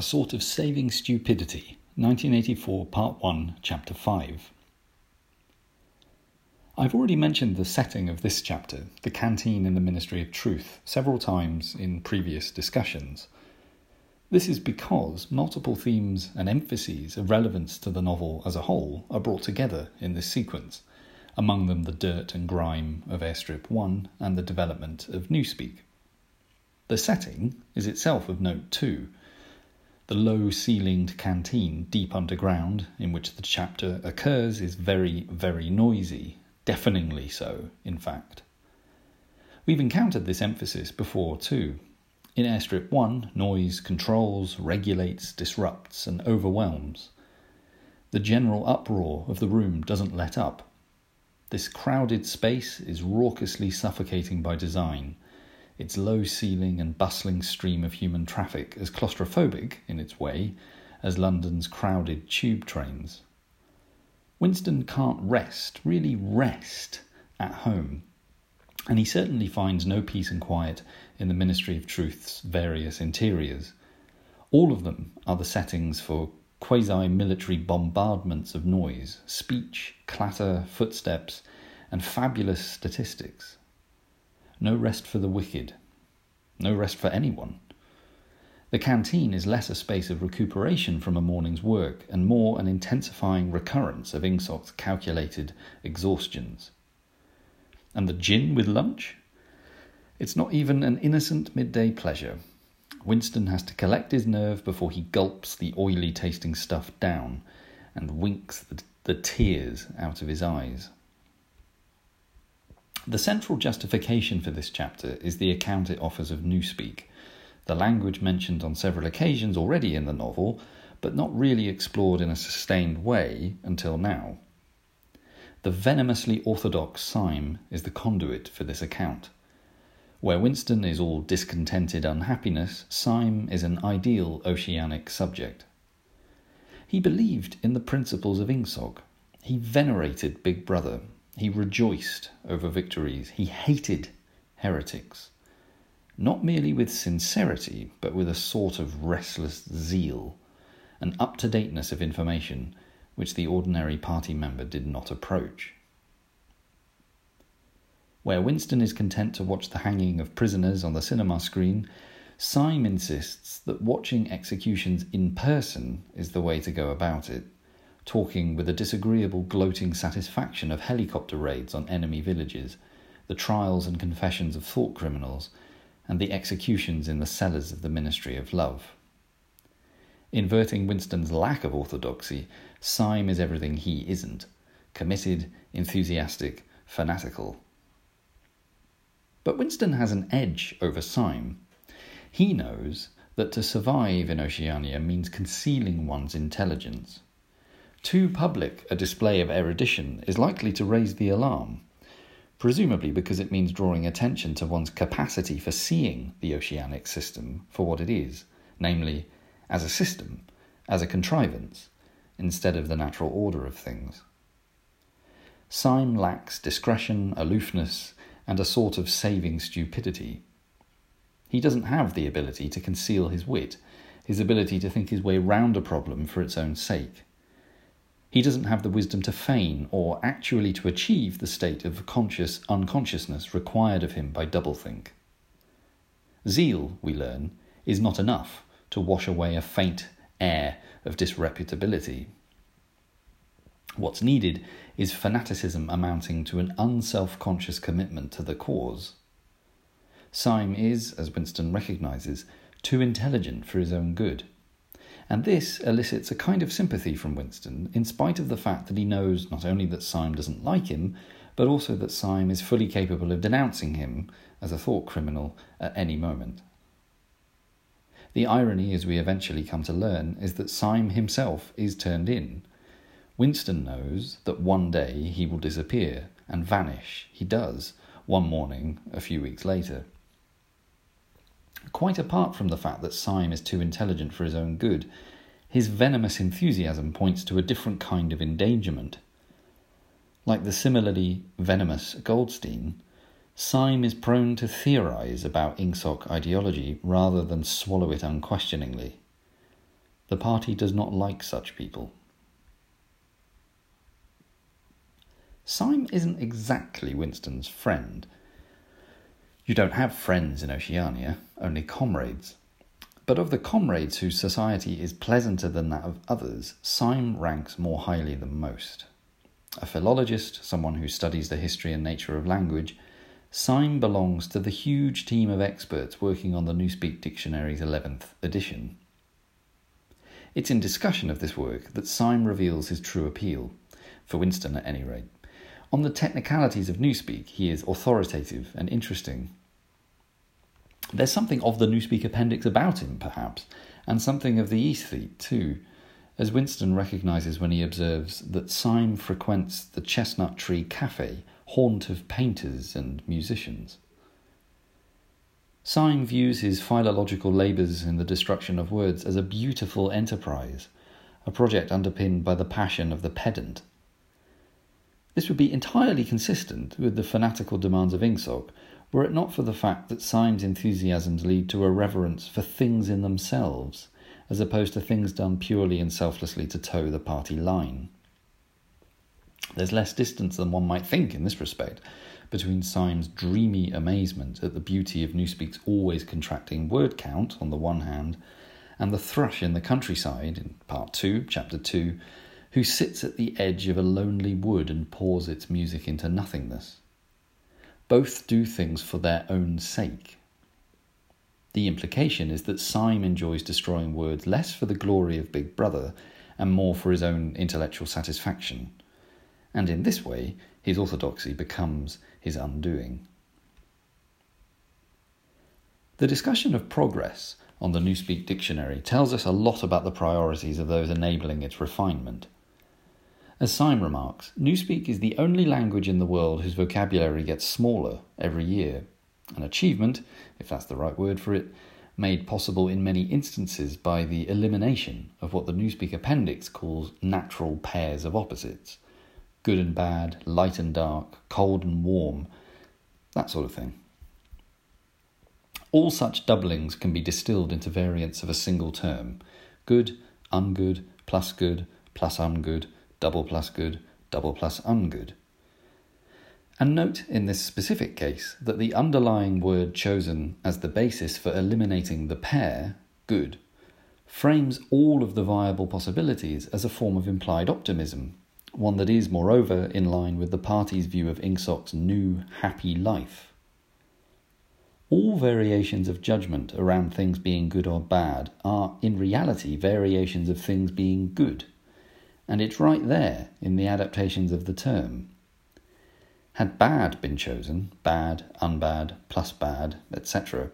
A Sort of Saving Stupidity, 1984, Part 1, Chapter 5. I've already mentioned the setting of this chapter, the canteen in the Ministry of Truth, several times in previous discussions. This is because multiple themes and emphases of relevance to the novel as a whole are brought together in this sequence, among them the dirt and grime of Airstrip 1 and the development of Newspeak. The setting is itself of note too. The low ceilinged canteen deep underground in which the chapter occurs is very, very noisy, deafeningly so, in fact. We've encountered this emphasis before too. In Airstrip 1, noise controls, regulates, disrupts, and overwhelms. The general uproar of the room doesn't let up. This crowded space is raucously suffocating by design its low ceiling and bustling stream of human traffic as claustrophobic, in its way, as London's crowded tube trains. Winston can't rest, really rest, at home, and he certainly finds no peace and quiet in the Ministry of Truth's various interiors. All of them are the settings for quasi military bombardments of noise, speech, clatter, footsteps, and fabulous statistics. No rest for the wicked. No rest for anyone. The canteen is less a space of recuperation from a morning's work and more an intensifying recurrence of Ingsoc's calculated exhaustions. And the gin with lunch? It's not even an innocent midday pleasure. Winston has to collect his nerve before he gulps the oily tasting stuff down and winks the, the tears out of his eyes. The central justification for this chapter is the account it offers of Newspeak, the language mentioned on several occasions already in the novel, but not really explored in a sustained way until now. The venomously orthodox Syme is the conduit for this account. Where Winston is all discontented unhappiness, Syme is an ideal oceanic subject. He believed in the principles of Ingsoc. He venerated Big Brother he rejoiced over victories. He hated heretics. Not merely with sincerity, but with a sort of restless zeal, an up to dateness of information which the ordinary party member did not approach. Where Winston is content to watch the hanging of prisoners on the cinema screen, Syme insists that watching executions in person is the way to go about it talking with a disagreeable, gloating satisfaction of helicopter raids on enemy villages, the trials and confessions of thought criminals, and the executions in the cellars of the Ministry of Love. Inverting Winston's lack of orthodoxy, Syme is everything he isn't committed, enthusiastic, fanatical. But Winston has an edge over Syme. He knows that to survive in Oceania means concealing one's intelligence. Too public a display of erudition is likely to raise the alarm, presumably because it means drawing attention to one's capacity for seeing the oceanic system for what it is, namely, as a system, as a contrivance, instead of the natural order of things. Syme lacks discretion, aloofness, and a sort of saving stupidity. He doesn't have the ability to conceal his wit, his ability to think his way round a problem for its own sake. He doesn't have the wisdom to feign or actually to achieve the state of conscious unconsciousness required of him by doublethink. Zeal, we learn, is not enough to wash away a faint air of disreputability. What's needed is fanaticism amounting to an unself conscious commitment to the cause. Syme is, as Winston recognizes, too intelligent for his own good. And this elicits a kind of sympathy from Winston, in spite of the fact that he knows not only that Syme doesn't like him, but also that Syme is fully capable of denouncing him as a thought criminal at any moment. The irony, as we eventually come to learn, is that Syme himself is turned in. Winston knows that one day he will disappear and vanish. He does, one morning a few weeks later. Quite apart from the fact that Syme is too intelligent for his own good, his venomous enthusiasm points to a different kind of endangerment. Like the similarly venomous Goldstein, Syme is prone to theorize about Ingsoc ideology rather than swallow it unquestioningly. The party does not like such people. Syme isn't exactly Winston's friend. You don't have friends in Oceania, only comrades. But of the comrades whose society is pleasanter than that of others, Syme ranks more highly than most. A philologist, someone who studies the history and nature of language, Syme belongs to the huge team of experts working on the Newspeak Dictionary's 11th edition. It's in discussion of this work that Syme reveals his true appeal, for Winston at any rate. On the technicalities of Newspeak, he is authoritative and interesting. There's something of the Newspeak appendix about him, perhaps, and something of the aesthete, too, as Winston recognises when he observes that Syme frequents the Chestnut Tree Cafe, haunt of painters and musicians. Syme views his philological labours in the destruction of words as a beautiful enterprise, a project underpinned by the passion of the pedant. This would be entirely consistent with the fanatical demands of Ingsoc, were it not for the fact that Syme's enthusiasms lead to a reverence for things in themselves, as opposed to things done purely and selflessly to toe the party line. There's less distance than one might think in this respect between Syme's dreamy amazement at the beauty of Newspeak's always contracting word count on the one hand, and the thrush in the countryside in part 2, chapter 2, who sits at the edge of a lonely wood and pours its music into nothingness. Both do things for their own sake. The implication is that Syme enjoys destroying words less for the glory of Big Brother and more for his own intellectual satisfaction. And in this way, his orthodoxy becomes his undoing. The discussion of progress on the Newspeak Dictionary tells us a lot about the priorities of those enabling its refinement. As Syme remarks, Newspeak is the only language in the world whose vocabulary gets smaller every year, an achievement, if that's the right word for it, made possible in many instances by the elimination of what the Newspeak Appendix calls natural pairs of opposites. Good and bad, light and dark, cold and warm, that sort of thing. All such doublings can be distilled into variants of a single term. Good, ungood, plus good, plus ungood, double plus good, double plus ungood. And note in this specific case that the underlying word chosen as the basis for eliminating the pair, good, frames all of the viable possibilities as a form of implied optimism one that is, moreover, in line with the party's view of Ingsoc's new happy life. All variations of judgment around things being good or bad are, in reality, variations of things being good, and it's right there in the adaptations of the term. Had bad been chosen, bad, unbad, plus bad, etc.,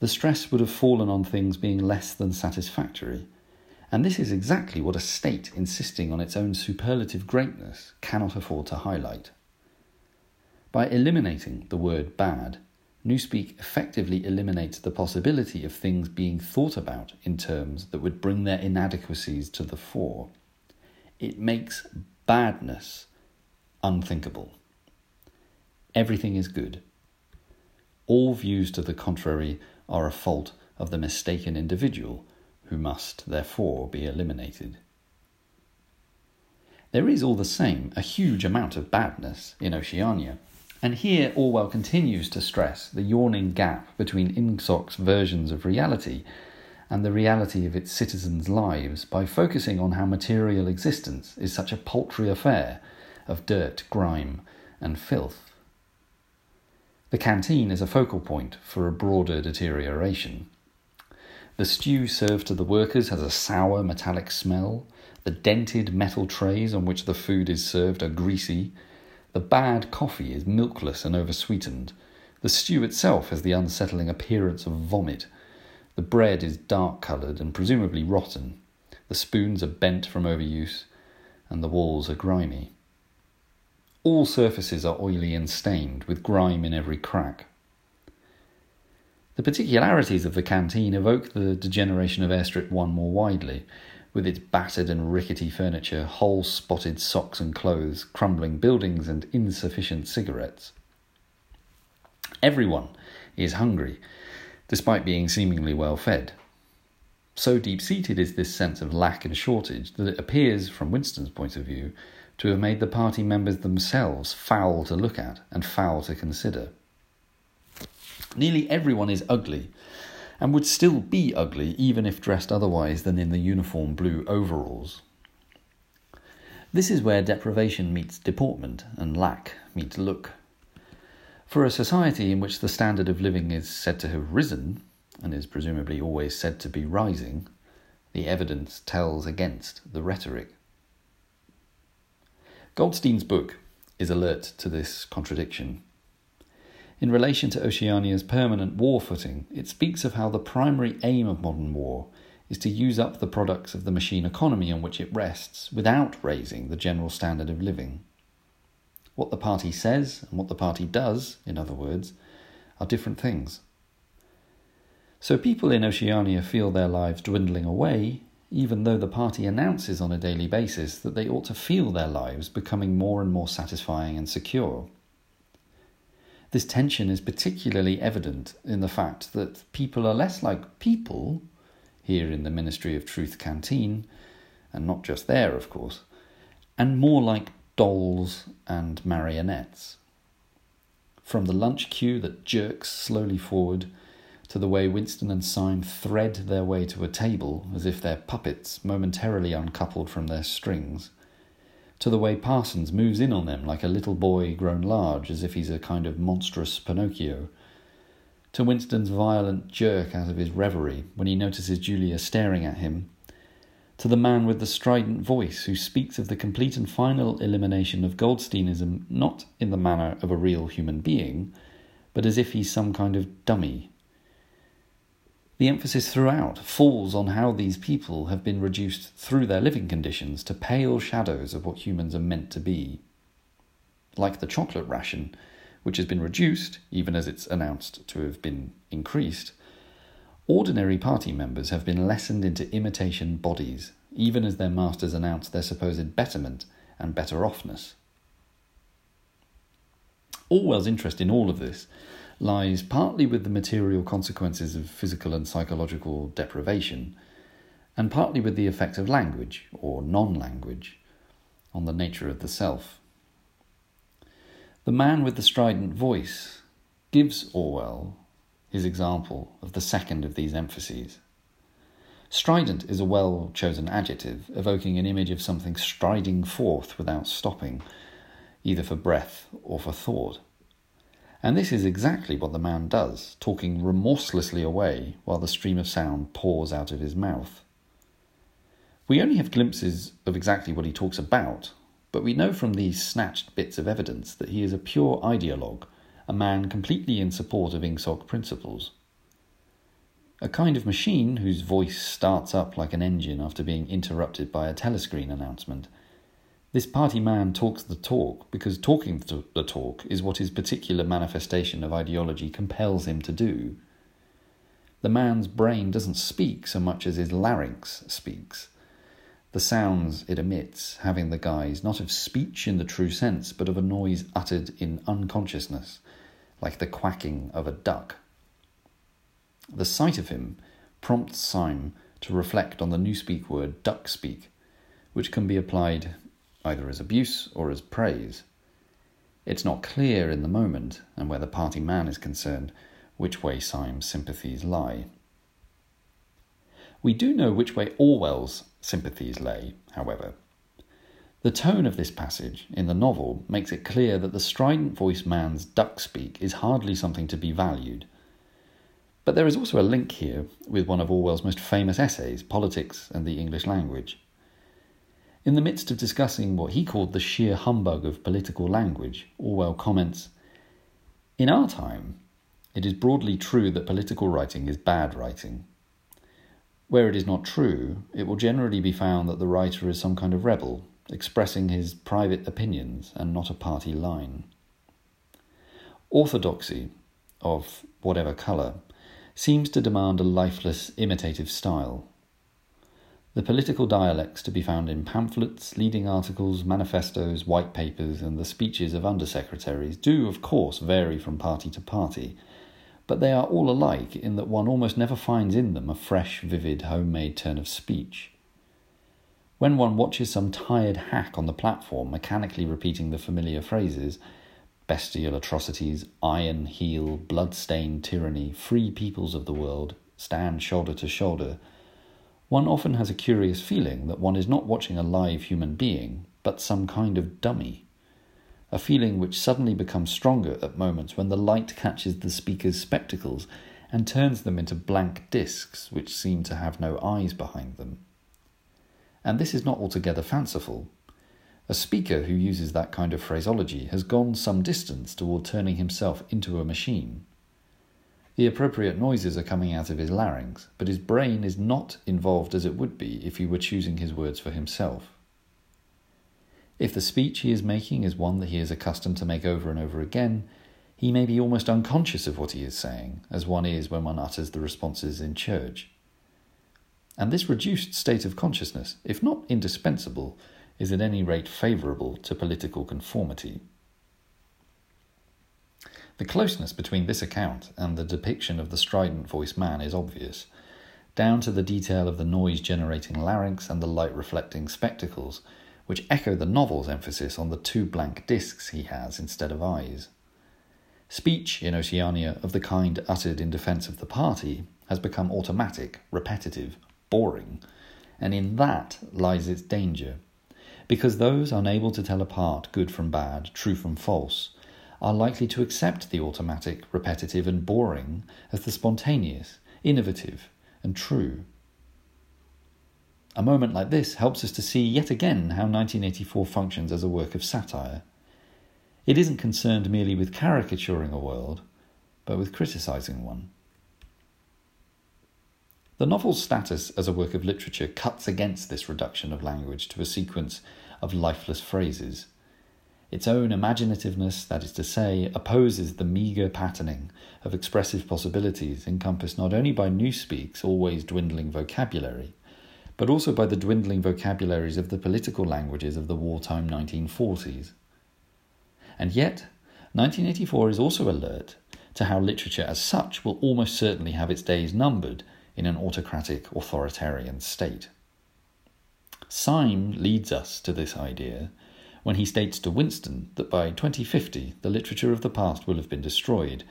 the stress would have fallen on things being less than satisfactory and this is exactly what a state insisting on its own superlative greatness cannot afford to highlight. By eliminating the word bad, Newspeak effectively eliminates the possibility of things being thought about in terms that would bring their inadequacies to the fore. It makes badness unthinkable. Everything is good. All views to the contrary are a fault of the mistaken individual who must therefore be eliminated. There is all the same a huge amount of badness in Oceania, and here Orwell continues to stress the yawning gap between Ingsoc's versions of reality and the reality of its citizens' lives by focusing on how material existence is such a paltry affair of dirt, grime, and filth. The canteen is a focal point for a broader deterioration. The stew served to the workers has a sour metallic smell. The dented metal trays on which the food is served are greasy. The bad coffee is milkless and oversweetened. The stew itself has the unsettling appearance of vomit. The bread is dark coloured and presumably rotten. The spoons are bent from overuse, and the walls are grimy. All surfaces are oily and stained, with grime in every crack. The particularities of the canteen evoke the degeneration of Airstrip 1 more widely, with its battered and rickety furniture, hole spotted socks and clothes, crumbling buildings, and insufficient cigarettes. Everyone is hungry, despite being seemingly well fed. So deep seated is this sense of lack and shortage that it appears, from Winston's point of view, to have made the party members themselves foul to look at and foul to consider. Nearly everyone is ugly, and would still be ugly even if dressed otherwise than in the uniform blue overalls. This is where deprivation meets deportment and lack meets look. For a society in which the standard of living is said to have risen, and is presumably always said to be rising, the evidence tells against the rhetoric. Goldstein's book is alert to this contradiction. In relation to Oceania's permanent war footing, it speaks of how the primary aim of modern war is to use up the products of the machine economy on which it rests without raising the general standard of living. What the party says and what the party does, in other words, are different things. So people in Oceania feel their lives dwindling away, even though the party announces on a daily basis that they ought to feel their lives becoming more and more satisfying and secure. This tension is particularly evident in the fact that people are less like people here in the Ministry of Truth canteen, and not just there, of course, and more like dolls and marionettes. From the lunch queue that jerks slowly forward to the way Winston and Syme thread their way to a table as if they're puppets momentarily uncoupled from their strings, to the way Parsons moves in on them like a little boy grown large as if he's a kind of monstrous Pinocchio to Winston's violent jerk out of his reverie when he notices Julia staring at him, to the man with the strident voice who speaks of the complete and final elimination of Goldsteinism not in the manner of a real human being, but as if he's some kind of dummy. The emphasis throughout falls on how these people have been reduced through their living conditions to pale shadows of what humans are meant to be. Like the chocolate ration, which has been reduced, even as it's announced to have been increased, ordinary party members have been lessened into imitation bodies, even as their masters announce their supposed betterment and better offness. Orwell's interest in all of this lies partly with the material consequences of physical and psychological deprivation, and partly with the effect of language, or non language, on the nature of the self. The man with the strident voice gives Orwell his example of the second of these emphases. Strident is a well chosen adjective, evoking an image of something striding forth without stopping, either for breath or for thought. And this is exactly what the man does, talking remorselessly away while the stream of sound pours out of his mouth. We only have glimpses of exactly what he talks about, but we know from these snatched bits of evidence that he is a pure ideologue, a man completely in support of Ingsoc principles. A kind of machine whose voice starts up like an engine after being interrupted by a telescreen announcement. This party man talks the talk because talking the talk is what his particular manifestation of ideology compels him to do. The man's brain doesn't speak so much as his larynx speaks the sounds it emits having the guise not of speech in the true sense, but of a noise uttered in unconsciousness, like the quacking of a duck. The sight of him prompts Syme to reflect on the Newspeak word duck speak, which can be applied either as abuse or as praise. It's not clear in the moment, and where the party man is concerned, which way Syme's sympathies lie. We do know which way Orwell's sympathies lay, however. The tone of this passage in the novel makes it clear that the strident voiced man's duck speak is hardly something to be valued. But there is also a link here with one of Orwell's most famous essays, Politics and the English Language. In the midst of discussing what he called the sheer humbug of political language, Orwell comments In our time, it is broadly true that political writing is bad writing, where it is not true, it will generally be found that the writer is some kind of rebel, expressing his private opinions and not a party line. Orthodoxy, of whatever colour, seems to demand a lifeless, imitative style. The political dialects to be found in pamphlets, leading articles, manifestos, white papers, and the speeches of undersecretaries do, of course, vary from party to party, but they are all alike in that one almost never finds in them a fresh, vivid, homemade turn of speech. When one watches some tired hack on the platform mechanically repeating the familiar phrases bestial atrocities, iron heel, blood-stained tyranny, free peoples of the world, stand shoulder to shoulder, one often has a curious feeling that one is not watching a live human being, but some kind of dummy. A feeling which suddenly becomes stronger at moments when the light catches the speaker's spectacles and turns them into blank discs which seem to have no eyes behind them. And this is not altogether fanciful. A speaker who uses that kind of phraseology has gone some distance toward turning himself into a machine. The appropriate noises are coming out of his larynx, but his brain is not involved as it would be if he were choosing his words for himself. If the speech he is making is one that he is accustomed to make over and over again, he may be almost unconscious of what he is saying, as one is when one utters the responses in church. And this reduced state of consciousness, if not indispensable, is at any rate favourable to political conformity. The closeness between this account and the depiction of the strident voiced man is obvious, down to the detail of the noise generating larynx and the light reflecting spectacles, which echo the novel's emphasis on the two blank discs he has instead of eyes. Speech in Oceania of the kind uttered in defence of the party has become automatic, repetitive, boring, and in that lies its danger because those unable to tell apart good from bad, true from false, are likely to accept the automatic, repetitive, and boring as the spontaneous, innovative, and true. A moment like this helps us to see yet again how 1984 functions as a work of satire. It isn't concerned merely with caricaturing a world, but with criticizing one. The novel's status as a work of literature cuts against this reduction of language to a sequence of lifeless phrases. Its own imaginativeness, that is to say, opposes the meagre patterning of expressive possibilities encompassed not only by Newspeak's always dwindling vocabulary, but also by the dwindling vocabularies of the political languages of the wartime 1940s. And yet, 1984 is also alert to how literature as such will almost certainly have its days numbered in an autocratic, authoritarian state. Syme leads us to this idea when he states to Winston that by 2050 the literature of the past will have been destroyed,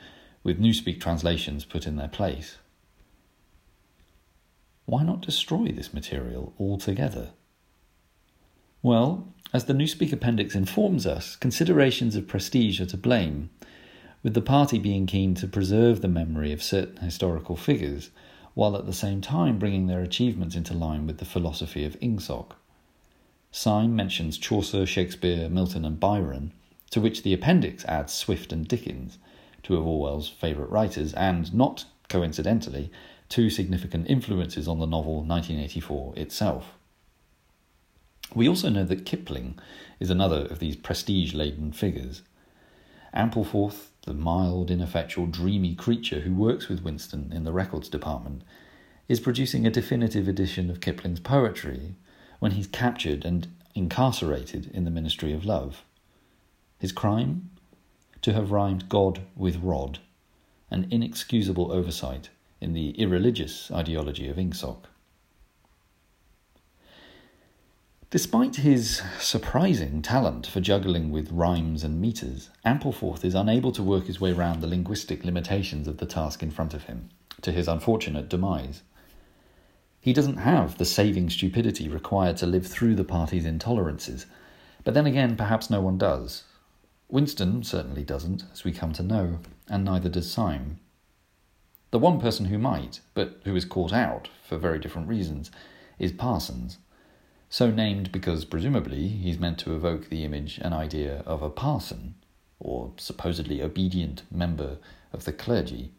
with Newspeak translations put in their place. Why not destroy this material altogether? Well, as the Newspeak appendix informs us, considerations of prestige are to blame, with the party being keen to preserve the memory of certain historical figures while at the same time bringing their achievements into line with the philosophy of Ingsoc. Syme mentions Chaucer, Shakespeare, Milton, and Byron, to which the appendix adds Swift and Dickens, two of Orwell's favourite writers, and, not coincidentally, two significant influences on the novel 1984 itself. We also know that Kipling is another of these prestige laden figures. Ampleforth, the mild, ineffectual, dreamy creature who works with Winston in the records department, is producing a definitive edition of Kipling's poetry when he's captured and incarcerated in the Ministry of Love. His crime? To have rhymed God with rod, an inexcusable oversight in the irreligious ideology of Ingsoc. Despite his surprising talent for juggling with rhymes and meters, Ampleforth is unable to work his way round the linguistic limitations of the task in front of him, to his unfortunate demise. He doesn't have the saving stupidity required to live through the party's intolerances, but then again, perhaps no one does. Winston certainly doesn't, as we come to know, and neither does Syme. The one person who might, but who is caught out for very different reasons, is Parsons so named because presumably he's meant to evoke the image and idea of a parson, or supposedly obedient member of the clergy.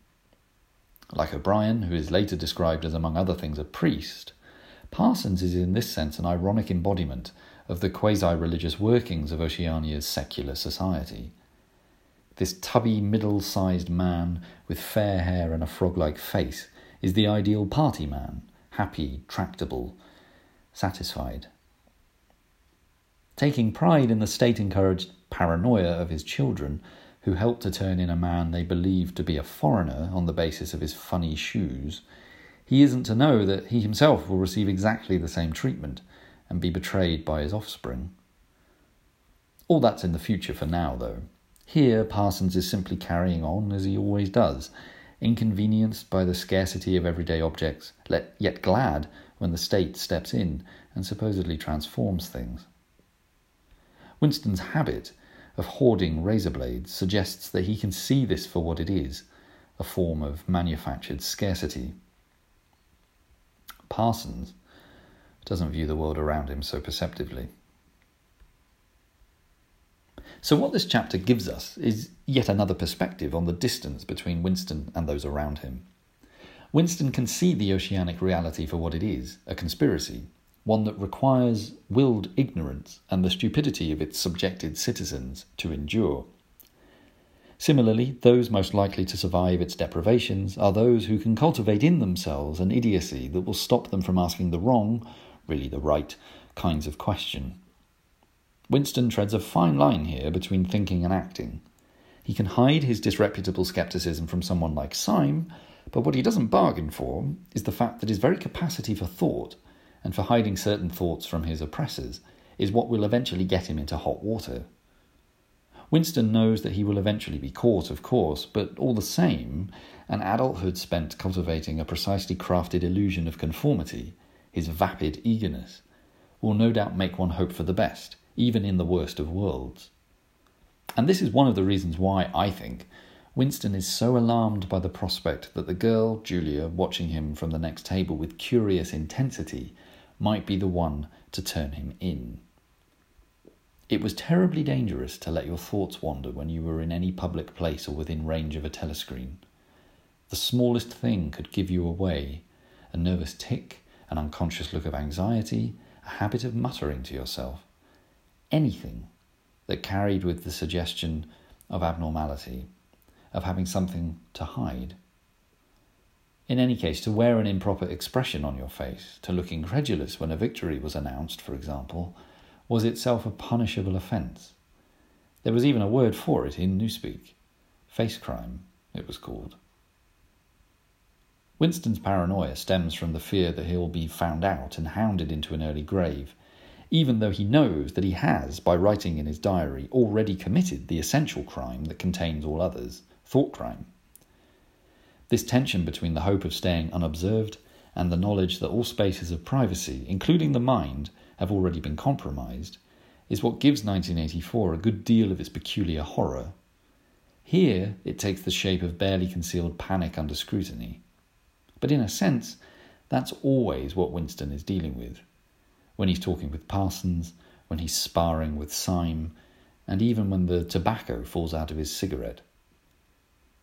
Like O'Brien, who is later described as, among other things, a priest, Parsons is in this sense an ironic embodiment of the quasi religious workings of Oceania's secular society. This tubby, middle sized man with fair hair and a frog like face is the ideal party man, happy, tractable, satisfied. Taking pride in the state encouraged paranoia of his children, who help to turn in a man they believe to be a foreigner on the basis of his funny shoes, he isn't to know that he himself will receive exactly the same treatment and be betrayed by his offspring. All that's in the future for now, though. Here, Parsons is simply carrying on as he always does, inconvenienced by the scarcity of everyday objects, yet glad when the state steps in and supposedly transforms things. Winston's habit of hoarding razor blades suggests that he can see this for what it is a form of manufactured scarcity. Parsons doesn't view the world around him so perceptively. So, what this chapter gives us is yet another perspective on the distance between Winston and those around him. Winston can see the oceanic reality for what it is a conspiracy, one that requires willed ignorance and the stupidity of its subjected citizens to endure. Similarly, those most likely to survive its deprivations are those who can cultivate in themselves an idiocy that will stop them from asking the wrong, really the right, kinds of question. Winston treads a fine line here between thinking and acting. He can hide his disreputable skepticism from someone like Syme, but what he doesn't bargain for is the fact that his very capacity for thought and for hiding certain thoughts from his oppressors is what will eventually get him into hot water. Winston knows that he will eventually be caught, of course, but all the same, an adulthood spent cultivating a precisely crafted illusion of conformity, his vapid eagerness, will no doubt make one hope for the best, even in the worst of worlds. And this is one of the reasons why I think Winston is so alarmed by the prospect that the girl, Julia, watching him from the next table with curious intensity, might be the one to turn him in. It was terribly dangerous to let your thoughts wander when you were in any public place or within range of a telescreen. The smallest thing could give you away a nervous tic, an unconscious look of anxiety, a habit of muttering to yourself. Anything that carried with the suggestion of abnormality of having something to hide. In any case, to wear an improper expression on your face, to look incredulous when a victory was announced, for example, was itself a punishable offence. There was even a word for it in Newspeak. Face crime, it was called. Winston's paranoia stems from the fear that he'll be found out and hounded into an early grave, even though he knows that he has, by writing in his diary, already committed the essential crime that contains all others thought crime. This tension between the hope of staying unobserved and the knowledge that all spaces of privacy, including the mind, have already been compromised, is what gives 1984 a good deal of its peculiar horror. Here, it takes the shape of barely concealed panic under scrutiny. But in a sense, that's always what Winston is dealing with. When he's talking with Parsons, when he's sparring with Syme, and even when the tobacco falls out of his cigarette.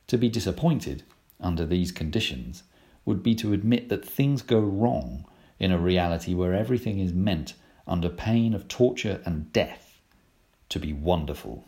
To be disappointed under these conditions would be to admit that things go wrong in a reality where everything is meant, under pain of torture and death, to be wonderful.